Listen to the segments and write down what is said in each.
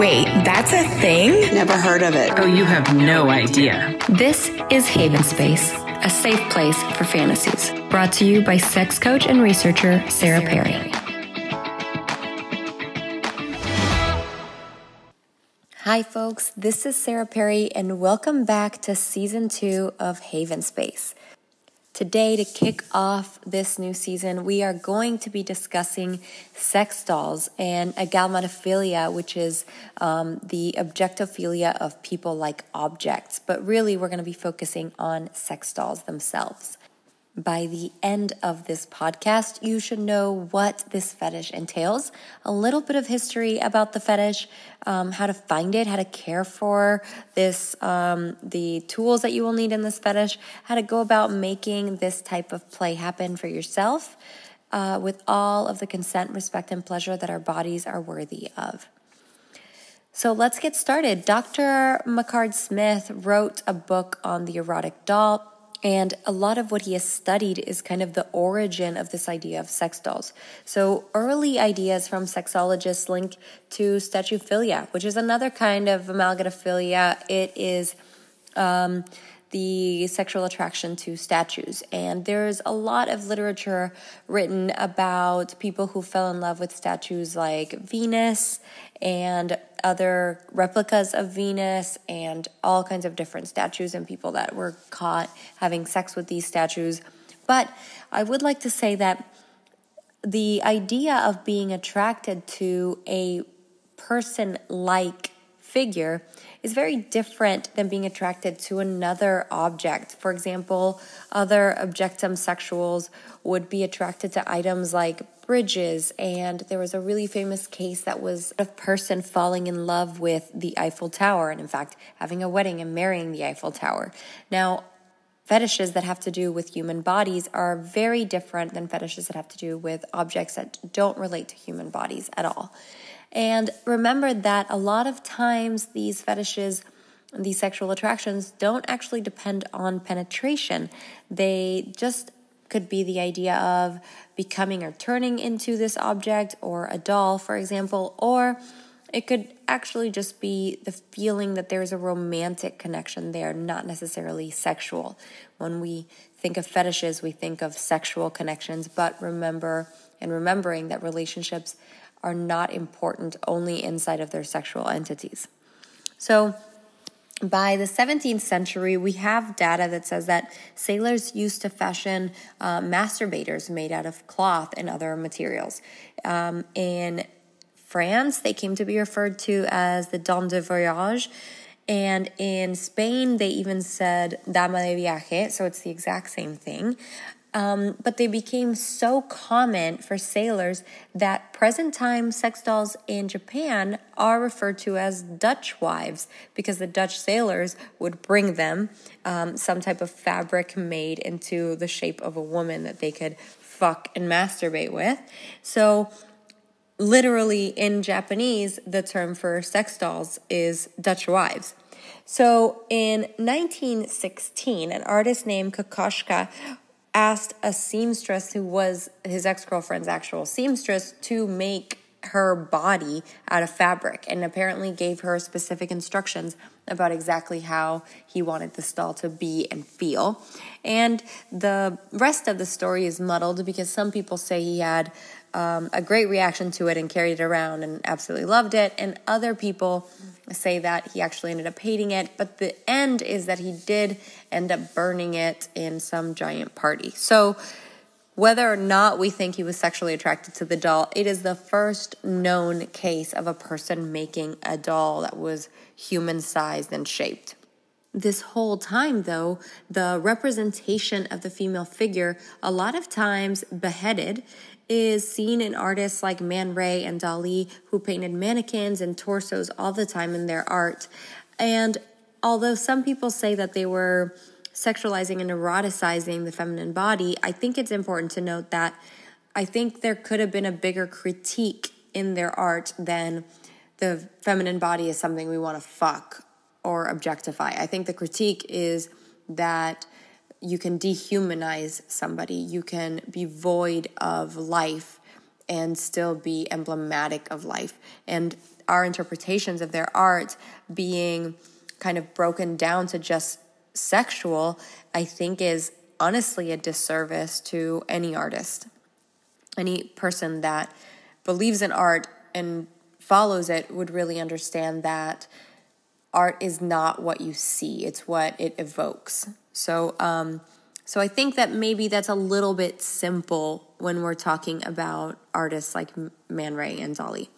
Wait, that's a thing? Never heard of it. Oh, you have no idea. This is Haven Space, a safe place for fantasies. Brought to you by sex coach and researcher Sarah Perry. Hi, folks. This is Sarah Perry, and welcome back to season two of Haven Space. Today, to kick off this new season, we are going to be discussing sex dolls and agalmatophilia, which is um, the objectophilia of people like objects. But really, we're going to be focusing on sex dolls themselves by the end of this podcast, you should know what this fetish entails, a little bit of history about the fetish, um, how to find it, how to care for this, um, the tools that you will need in this fetish, how to go about making this type of play happen for yourself uh, with all of the consent, respect, and pleasure that our bodies are worthy of. So let's get started. Dr. Marquard Smith wrote a book on the erotic doll and a lot of what he has studied is kind of the origin of this idea of sex dolls. So early ideas from sexologists link to statuophilia, which is another kind of amalgamophilia. It is um, the sexual attraction to statues. And there's a lot of literature written about people who fell in love with statues like Venus and other replicas of Venus and all kinds of different statues and people that were caught having sex with these statues. But I would like to say that the idea of being attracted to a person like figure is very different than being attracted to another object. For example, other objectum sexuals would be attracted to items like bridges, and there was a really famous case that was a person falling in love with the Eiffel Tower, and in fact, having a wedding and marrying the Eiffel Tower. Now, fetishes that have to do with human bodies are very different than fetishes that have to do with objects that don't relate to human bodies at all. And remember that a lot of times these fetishes, these sexual attractions, don't actually depend on penetration. They just could be the idea of becoming or turning into this object or a doll, for example, or it could actually just be the feeling that there's a romantic connection there, not necessarily sexual. When we think of fetishes, we think of sexual connections, but remember and remembering that relationships are not important only inside of their sexual entities. So, by the 17th century, we have data that says that sailors used to fashion uh, masturbators made out of cloth and other materials. Um, in France, they came to be referred to as the dame de voyage. And in Spain, they even said dama de viaje, so it's the exact same thing. Um, but they became so common for sailors that present time sex dolls in Japan are referred to as Dutch wives because the Dutch sailors would bring them um, some type of fabric made into the shape of a woman that they could fuck and masturbate with. So, literally in Japanese, the term for sex dolls is Dutch wives. So in 1916, an artist named Kokoschka asked a seamstress who was his ex girlfriend's actual seamstress to make her body out of fabric and apparently gave her specific instructions about exactly how he wanted the stall to be and feel. And the rest of the story is muddled because some people say he had um, a great reaction to it and carried it around and absolutely loved it, and other people say that he actually ended up hating it, but the end is that he did end up burning it in some giant party. So, whether or not we think he was sexually attracted to the doll, it is the first known case of a person making a doll that was human sized and shaped. This whole time, though, the representation of the female figure, a lot of times beheaded, is seen in artists like Man Ray and Dali, who painted mannequins and torsos all the time in their art. And although some people say that they were sexualizing and eroticizing the feminine body, I think it's important to note that I think there could have been a bigger critique in their art than the feminine body is something we want to fuck or objectify. I think the critique is that you can dehumanize somebody, you can be void of life and still be emblematic of life. And our interpretations of their art being kind of broken down to just sexual, I think is honestly a disservice to any artist, any person that believes in art and follows it would really understand that art is not what you see, it's what it evokes. So, um, so I think that maybe that's a little bit simple when we're talking about artists like Man Ray and Dali.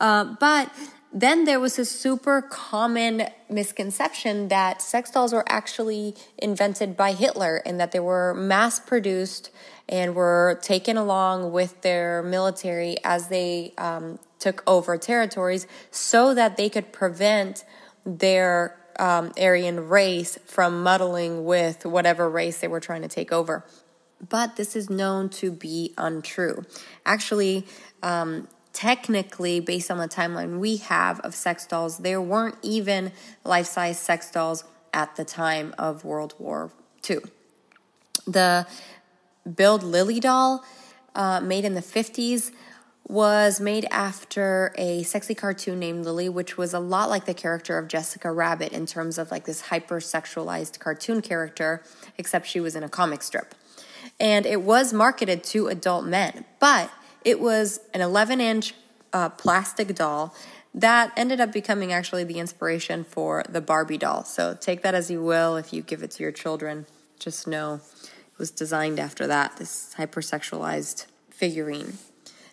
Uh, but then there was a super common misconception that sex dolls were actually invented by Hitler and that they were mass produced and were taken along with their military as they um, took over territories so that they could prevent their um, Aryan race from muddling with whatever race they were trying to take over. But this is known to be untrue. Actually, um, technically, based on the timeline we have of sex dolls, there weren't even life size sex dolls at the time of World War II. The Bild Lilli doll, uh, made in the 50s, was made after a sexy cartoon named Lilli, which was a lot like the character of Jessica Rabbit in terms of like this hypersexualized cartoon character, except she was in a comic strip. And it was marketed to adult men, but it was an 11 inch uh, plastic doll that ended up becoming actually the inspiration for the Barbie doll. So take that as you will if you give it to your children. Just know it was designed after that, this hypersexualized figurine.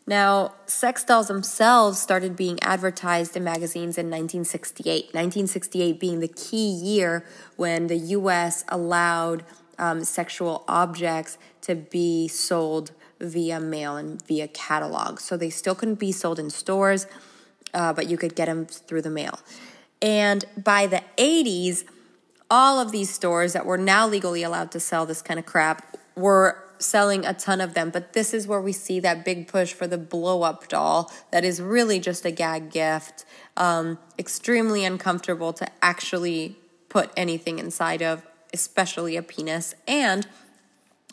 Now, sex dolls themselves started being advertised in magazines in 1968, 1968 being the key year when the US allowed um, sexual objects to be sold via mail and via catalog. So they still couldn't be sold in stores, uh, but you could get them through the mail. And by the 80s, all of these stores that were now legally allowed to sell this kind of crap were selling a ton of them, but this is where we see that big push for the blow up doll that is really just a gag gift. Um, extremely uncomfortable to actually put anything inside of, especially a penis, and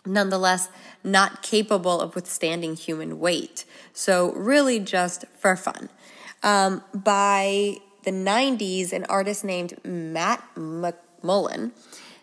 nonetheless not capable of withstanding human weight. So, really just for fun. Um, by the 90s, an artist named Matt McMullen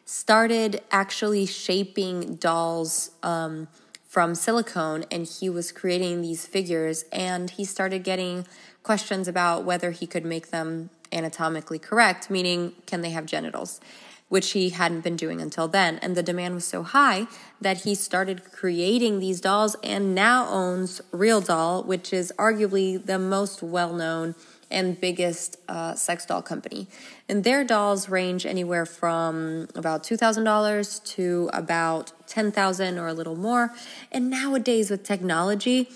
started actually shaping dolls um, from silicone and he was creating these figures and he started getting questions about whether he could make them anatomically correct meaning can they have genitals? Which he hadn't been doing until then and the demand was so high that he started creating these dolls and now owns real doll which is arguably the most well-known and biggest uh, sex doll company. And their dolls range anywhere from about $2,000 to about 10000 or a little more. And nowadays, with technology,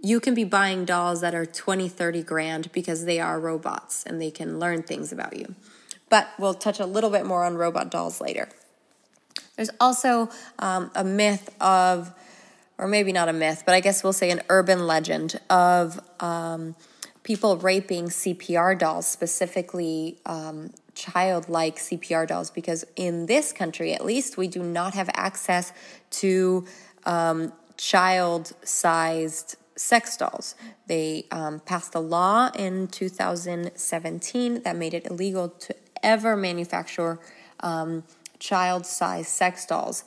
you can be buying dolls that are 20, 30 grand because they are robots and they can learn things about you. But we'll touch a little bit more on robot dolls later. There's also um, a myth of, or maybe not a myth, but I guess we'll say an urban legend of. Um, people raping CPR dolls, specifically um, childlike CPR dolls, because in this country, at least, we do not have access to um, child sized sex dolls. They um, passed a law in 2017 that made it illegal to ever manufacture um, child sized sex dolls.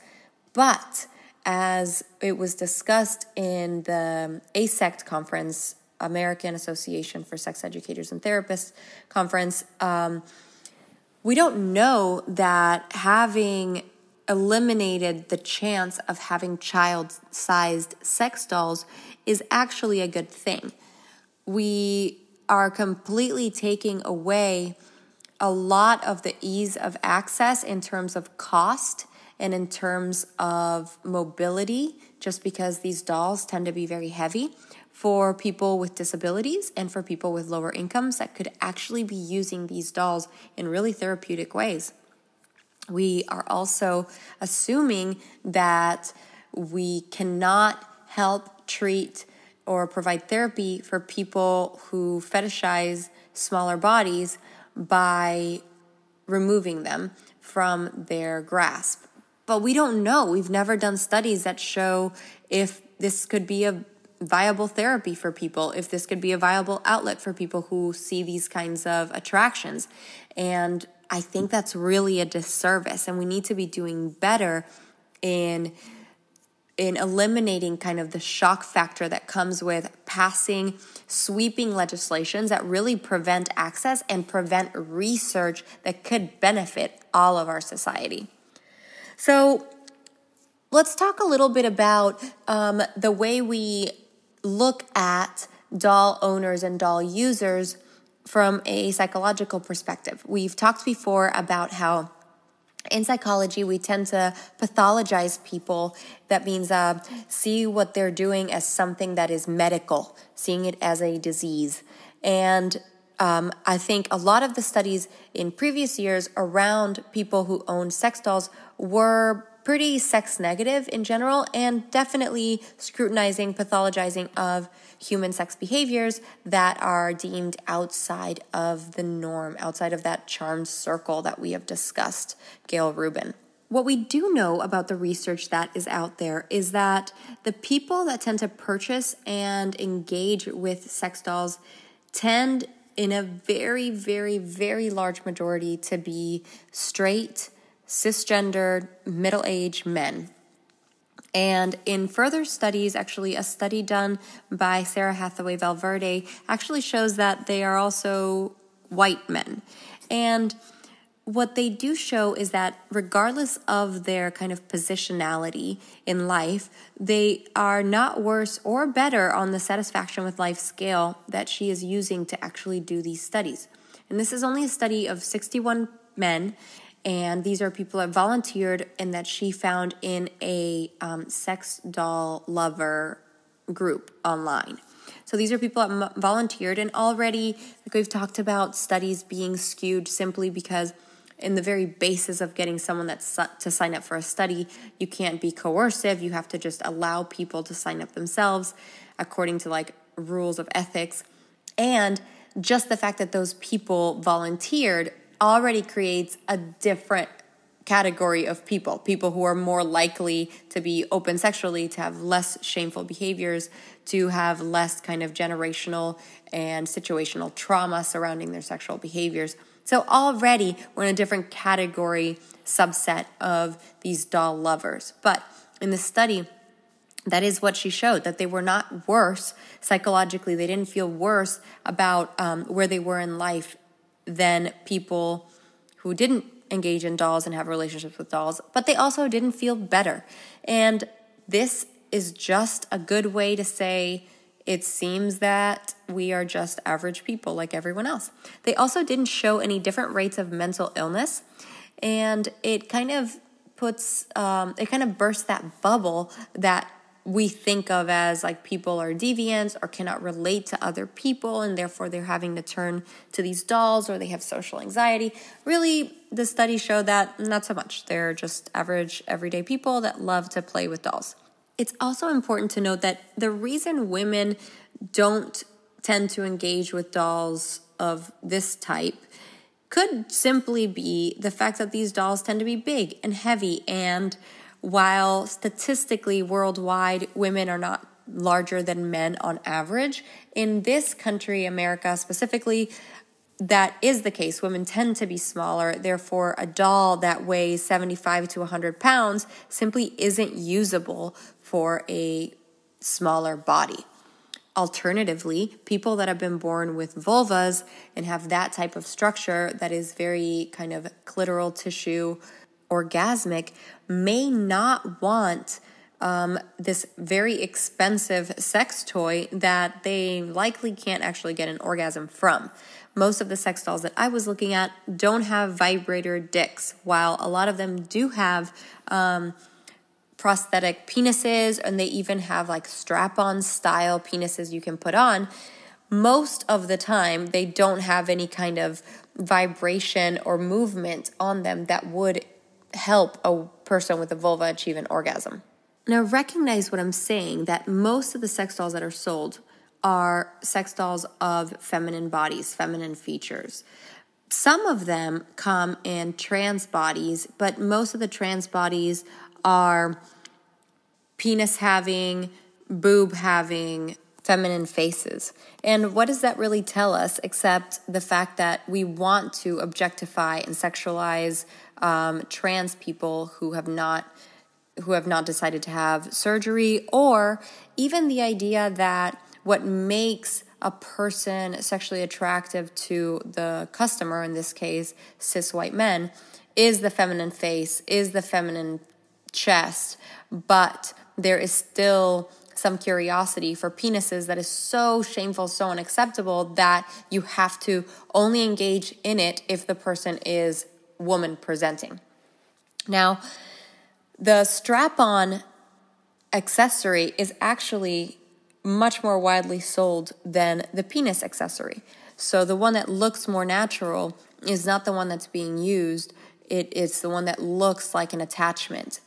But as it was discussed in the AASECT conference American Association for Sex Educators and Therapists conference, um, we don't know that having eliminated the chance of having child sized sex dolls is actually a good thing. We are completely taking away a lot of the ease of access in terms of cost and in terms of mobility, just because these dolls tend to be very heavy for people with disabilities and for people with lower incomes that could actually be using these dolls in really therapeutic ways. We are also assuming that we cannot help treat or provide therapy for people who fetishize smaller bodies by removing them from their grasp. But we don't know. We've never done studies that show if this could be a viable therapy for people, if this could be a viable outlet for people who see these kinds of attractions. And I think that's really a disservice, and we need to be doing better in in eliminating kind of the shock factor that comes with passing sweeping legislations that really prevent access and prevent research that could benefit all of our society. So, let's talk a little bit about um, the way we look at doll owners and doll users from a psychological perspective. We've talked before about how in psychology, we tend to pathologize people. That means uh, see what they're doing as something that is medical, seeing it as a disease. And um, I think a lot of the studies in previous years around people who own sex dolls were pretty sex negative in general and definitely scrutinizing, pathologizing of human sex behaviors that are deemed outside of the norm, outside of that charmed circle that we have discussed, Gayle Rubin. What we do know about the research that is out there is that the people that tend to purchase and engage with sex dolls tend, in a very, very, very large majority, to be straight, cisgendered, middle aged men. And in further studies, actually, a study done by Sarah Hathaway Valverde actually shows that they are also white men. And what they do show is that regardless of their kind of positionality in life, they are not worse or better on the satisfaction with life scale that she is using to actually do these studies. And this is only a study of 61 men and these are people that volunteered and that she found in a um, sex doll lover group online. So these are people that volunteered, and already, like we've talked about, studies being skewed simply because in the very basis of getting someone that's to sign up for a study, you can't be coercive. You have to just allow people to sign up themselves according to like rules of ethics. And just the fact that those people volunteered already creates a different category of people people who are more likely to be open sexually to have less shameful behaviors to have less kind of generational and situational trauma surrounding their sexual behaviors. So already we're in a different category subset of these doll lovers. But in the study that is what she showed that they were not worse psychologically. They didn't feel worse about um, where they were in life than people who didn't engage in dolls and have relationships with dolls, but they also didn't feel better. And this is just a good way to say it seems that we are just average people like everyone else. They also didn't show any different rates of mental illness, and it kind of puts, um, it kind of bursts that bubble that we think of as like people are deviants or cannot relate to other people and therefore they're having to turn to these dolls or they have social anxiety. Really, the studies show that not so much. They're just average, everyday people that love to play with dolls. It's also important to note that the reason women don't tend to engage with dolls of this type could simply be the fact that these dolls tend to be big and heavy and while statistically worldwide women are not larger than men on average, in this country, America specifically, that is the case. Women tend to be smaller. Therefore, a doll that weighs 75 to 100 pounds simply isn't usable for a smaller body. Alternatively, people that have been born with vulvas and have that type of structure that is very kind of clitoral tissue orgasmic may not want um, this very expensive sex toy that they likely can't actually get an orgasm from. Most of the sex dolls that I was looking at don't have vibrator dicks, while a lot of them do have um, prosthetic penises and they even have like strap on style penises you can put on. Most of the time, they don't have any kind of vibration or movement on them that would help a person with a vulva achieve an orgasm. Now, recognize what I'm saying that most of the sex dolls that are sold are sex dolls of feminine bodies, feminine features. Some of them come in trans bodies, but most of the trans bodies are penis having, boob having feminine faces. And what does that really tell us except the fact that we want to objectify and sexualize um, trans people who have not who have not decided to have surgery or even the idea that what makes a person sexually attractive to the customer in this case cis white men is the feminine face is the feminine chest. But there is still some curiosity for penises that is so shameful, so unacceptable that you have to only engage in it if the person is woman presenting. Now, the strap on accessory is actually much more widely sold than the penis accessory. So the one that looks more natural is not the one that's being used. It is the one that looks like an attachment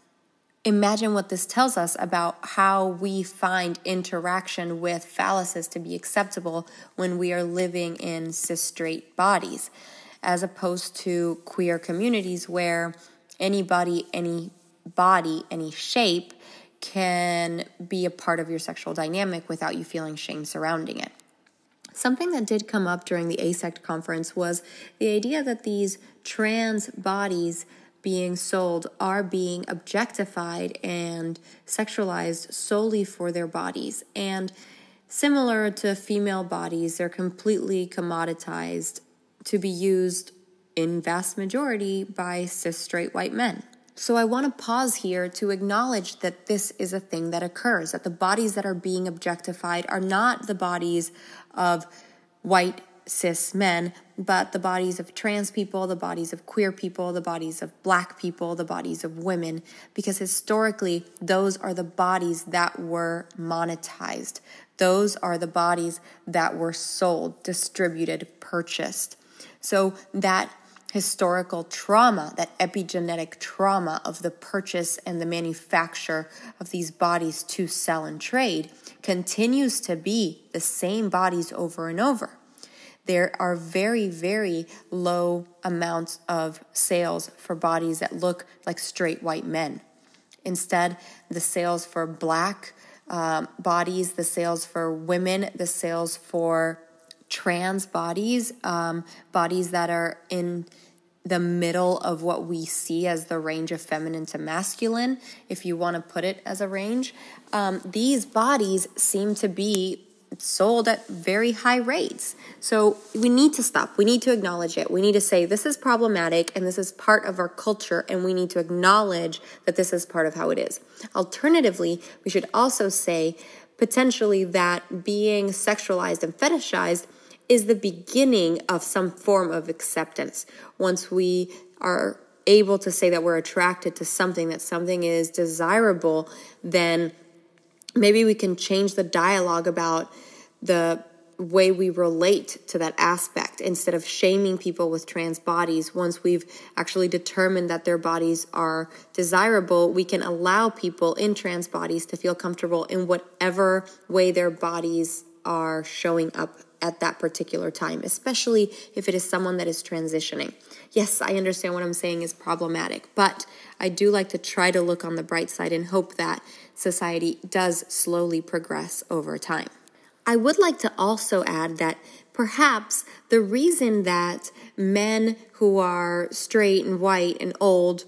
imagine what this tells us about how we find interaction with phalluses to be acceptable when we are living in cis straight bodies, as opposed to queer communities where anybody, any body, any shape can be a part of your sexual dynamic without you feeling shame surrounding it. Something that did come up during the AASECT conference was the idea that these trans bodies being sold are being objectified and sexualized solely for their bodies. And similar to female bodies, they're completely commoditized to be used in vast majority by cis straight white men. So I want to pause here to acknowledge that this is a thing that occurs, that the bodies that are being objectified are not the bodies of white cis men, but the bodies of trans people, the bodies of queer people, the bodies of black people, the bodies of women, because historically, those are the bodies that were monetized. Those are the bodies that were sold, distributed, purchased. So that historical trauma, that epigenetic trauma of the purchase and the manufacture of these bodies to sell and trade continues to be the same bodies over and over there are very, very low amounts of sales for bodies that look like straight white men. Instead, the sales for black um, bodies, the sales for women, the sales for trans bodies, um, bodies that are in the middle of what we see as the range of feminine to masculine, if you want to put it as a range, um, these bodies seem to be sold at very high rates. So we need to stop. We need to acknowledge it. We need to say this is problematic and this is part of our culture, and we need to acknowledge that this is part of how it is. Alternatively, we should also say potentially that being sexualized and fetishized is the beginning of some form of acceptance. Once we are able to say that we're attracted to something, that something is desirable, then maybe we can change the dialogue about the way we relate to that aspect instead of shaming people with trans bodies once we've actually determined that their bodies are desirable we can allow people in trans bodies to feel comfortable in whatever way their bodies are showing up at that particular time especially if it is someone that is transitioning yes i understand what i'm saying is problematic but i do like to try to look on the bright side and hope that society does slowly progress over time. I would like to also add that perhaps the reason that men who are straight and white and old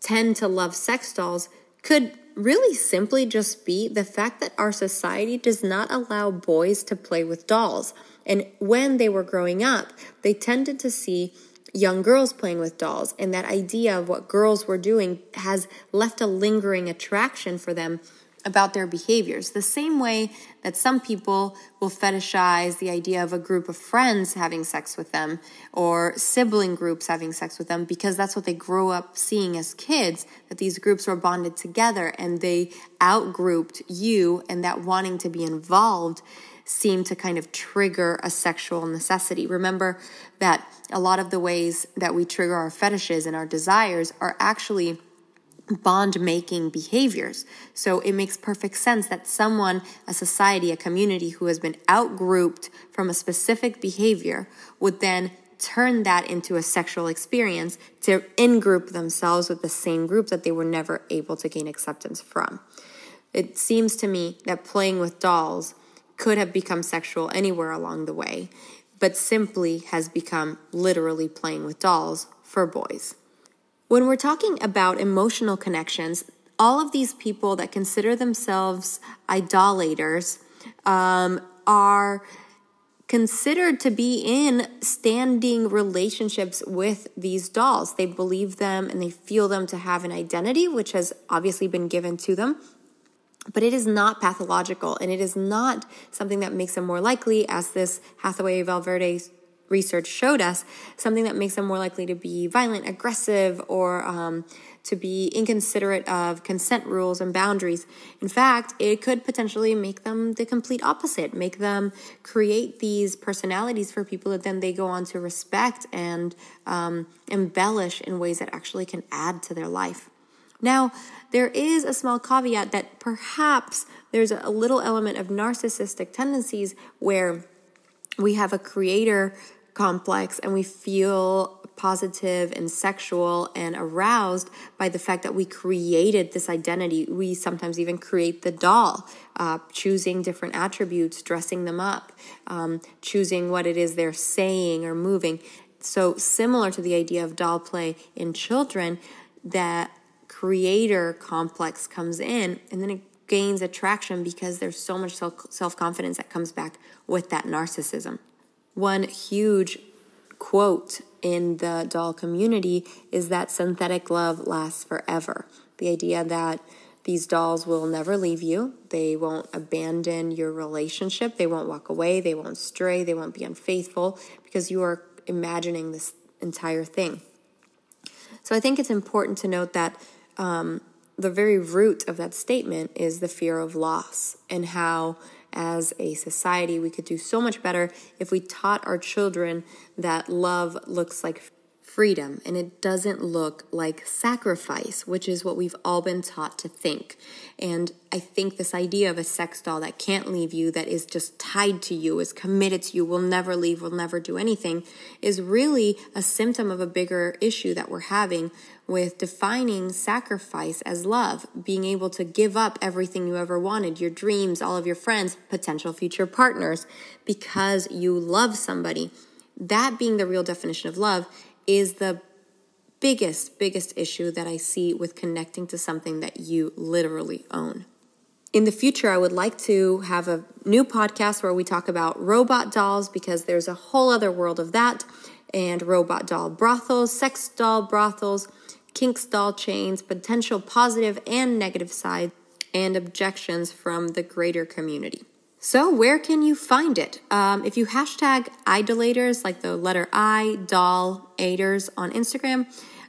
tend to love sex dolls could really simply just be the fact that our society does not allow boys to play with dolls. And when they were growing up, they tended to see young girls playing with dolls. And that idea of what girls were doing has left a lingering attraction for them about their behaviors. The same way that some people will fetishize the idea of a group of friends having sex with them or sibling groups having sex with them because that's what they grow up seeing as kids, that these groups were bonded together and they outgrouped you and that wanting to be involved seem to kind of trigger a sexual necessity. Remember that a lot of the ways that we trigger our fetishes and our desires are actually bond making behaviors. So it makes perfect sense that someone, a society, a community who has been outgrouped from a specific behavior would then turn that into a sexual experience to in group themselves with the same group that they were never able to gain acceptance from. It seems to me that playing with dolls could have become sexual anywhere along the way, but simply has become literally playing with dolls for boys. When we're talking about emotional connections, all of these people that consider themselves iDollators um, are considered to be in standing relationships with these dolls. They believe them and they feel them to have an identity, which has obviously been given to them. But it is not pathological and it is not something that makes them more likely, as this Hathaway Valverde research showed us, something that makes them more likely to be violent, aggressive, or um, to be inconsiderate of consent rules and boundaries. In fact, it could potentially make them the complete opposite, make them create these personalities for people that then they go on to respect and um, embellish in ways that actually can add to their life. Now, there is a small caveat that perhaps there's a little element of narcissistic tendencies where we have a creator complex and we feel positive and sexual and aroused by the fact that we created this identity. We sometimes even create the doll, uh, choosing different attributes, dressing them up, um, choosing what it is they're saying or moving. So, similar to the idea of doll play in children, that creator complex comes in and then it gains attraction because there's so much self confidence that comes back with that narcissism. One huge quote in the doll community is that synthetic love lasts forever. The idea that these dolls will never leave you. They won't abandon your relationship. They won't walk away. They won't stray. They won't be unfaithful because you are imagining this entire thing. So I think it's important to note that um, the very root of that statement is the fear of loss and how as a society, we could do so much better if we taught our children that love looks like freedom and it doesn't look like sacrifice, which is what we've all been taught to think. And I think this idea of a sex doll that can't leave you, that is just tied to you, is committed to you, will never leave, will never do anything, is really a symptom of a bigger issue that we're having with defining sacrifice as love, being able to give up everything you ever wanted, your dreams, all of your friends, potential future partners, because you love somebody. That being the real definition of love is the biggest, biggest issue that I see with connecting to something that you literally own. In the future, I would like to have a new podcast where we talk about robot dolls because there's a whole other world of that, and robot doll brothels, sex doll brothels, kink doll chains, potential positive and negative sides, and objections from the greater community. So, where can you find it? Um, if you hashtag iDollators, like the letter I, doll, aiders on Instagram,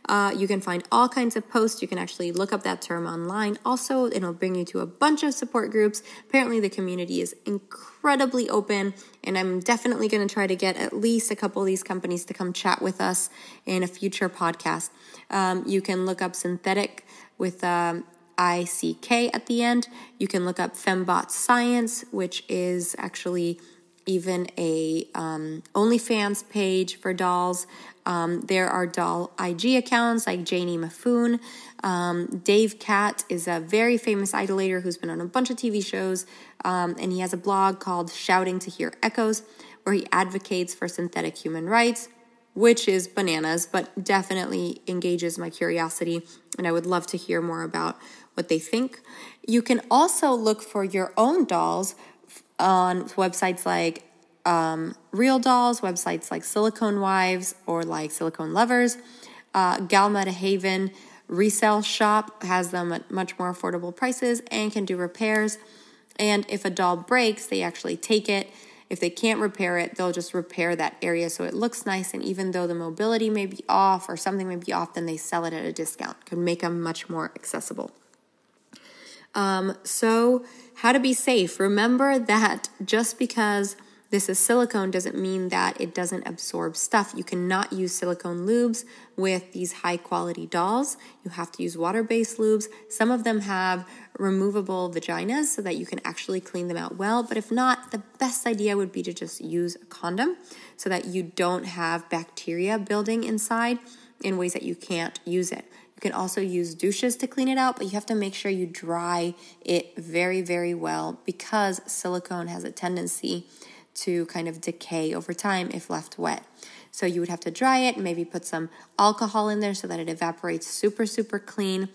uh, you can find all kinds of posts. You can actually look up that term online. Also, it'll bring you to a bunch of support groups. Apparently, the community is incredibly open, and I'm definitely going to try to get at least a couple of these companies to come chat with us in a future podcast. Um, you can look up synthetic with um, I C K at the end. You can look up Fembot Science, which is actually even a um, OnlyFans page for dolls. Um, there are doll IG accounts like Janie Mafoon. Um, Dave Cat is a very famous iDollator who's been on a bunch of TV shows, um, and he has a blog called Shouting to Hear Echoes, where he advocates for synthetic human rights which is bananas, but definitely engages my curiosity. And I would love to hear more about what they think. You can also look for your own dolls on websites like um, Real Dolls, websites like Silicone Wives or like Silicone Lovers. Uh, Galmetta Haven resale shop has them at much more affordable prices and can do repairs. And if a doll breaks, they actually take it if they can't repair it, they'll just repair that area so it looks nice. And even though the mobility may be off or something may be off, then they sell it at a discount, can make them much more accessible. Um, so, how to be safe. Remember that just because this is silicone doesn't mean that it doesn't absorb stuff. You cannot use silicone lubes with these high quality dolls. You have to use water based lubes. Some of them have removable vaginas so that you can actually clean them out well. But if not, the best idea would be to just use a condom so that you don't have bacteria building inside in ways that you can't use it. You can also use douches to clean it out, but you have to make sure you dry it very, very well because silicone has a tendency to kind of decay over time if left wet. So you would have to dry it, maybe put some alcohol in there so that it evaporates super, super clean.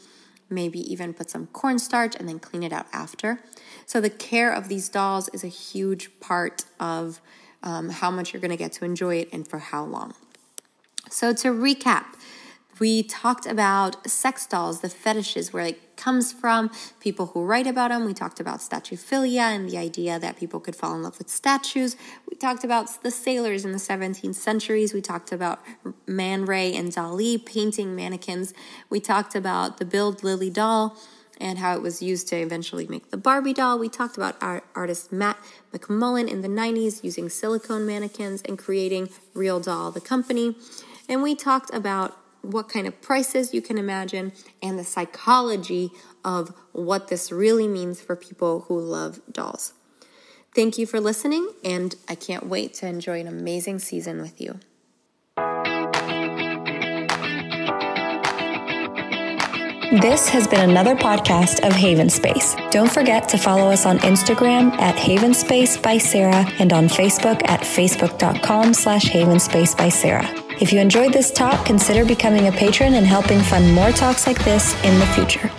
Maybe even put some cornstarch and then clean it out after. So the care of these dolls is a huge part of um, how much you're going to get to enjoy it and for how long. So to recap, we talked about sex dolls, the fetishes, where it comes from, people who write about them. We talked about statuephilia and the idea that people could fall in love with statues. We talked about the sailors in the 17th centuries. We talked about Man Ray and Dali painting mannequins. We talked about the Bild Lilli doll and how it was used to eventually make the Barbie doll. We talked about our artist Matt McMullen in the 90s using silicone mannequins and creating Real Doll, the company. And we talked about what kind of prices you can imagine, and the psychology of what this really means for people who love dolls. Thank you for listening, and I can't wait to enjoy an amazing season with you. This has been another podcast of Haven Space. Don't forget to follow us on Instagram at Haven Space by Sarah and on Facebook at facebook.com slash Haven Space by Sarah. If you enjoyed this talk, consider becoming a patron and helping fund more talks like this in the future.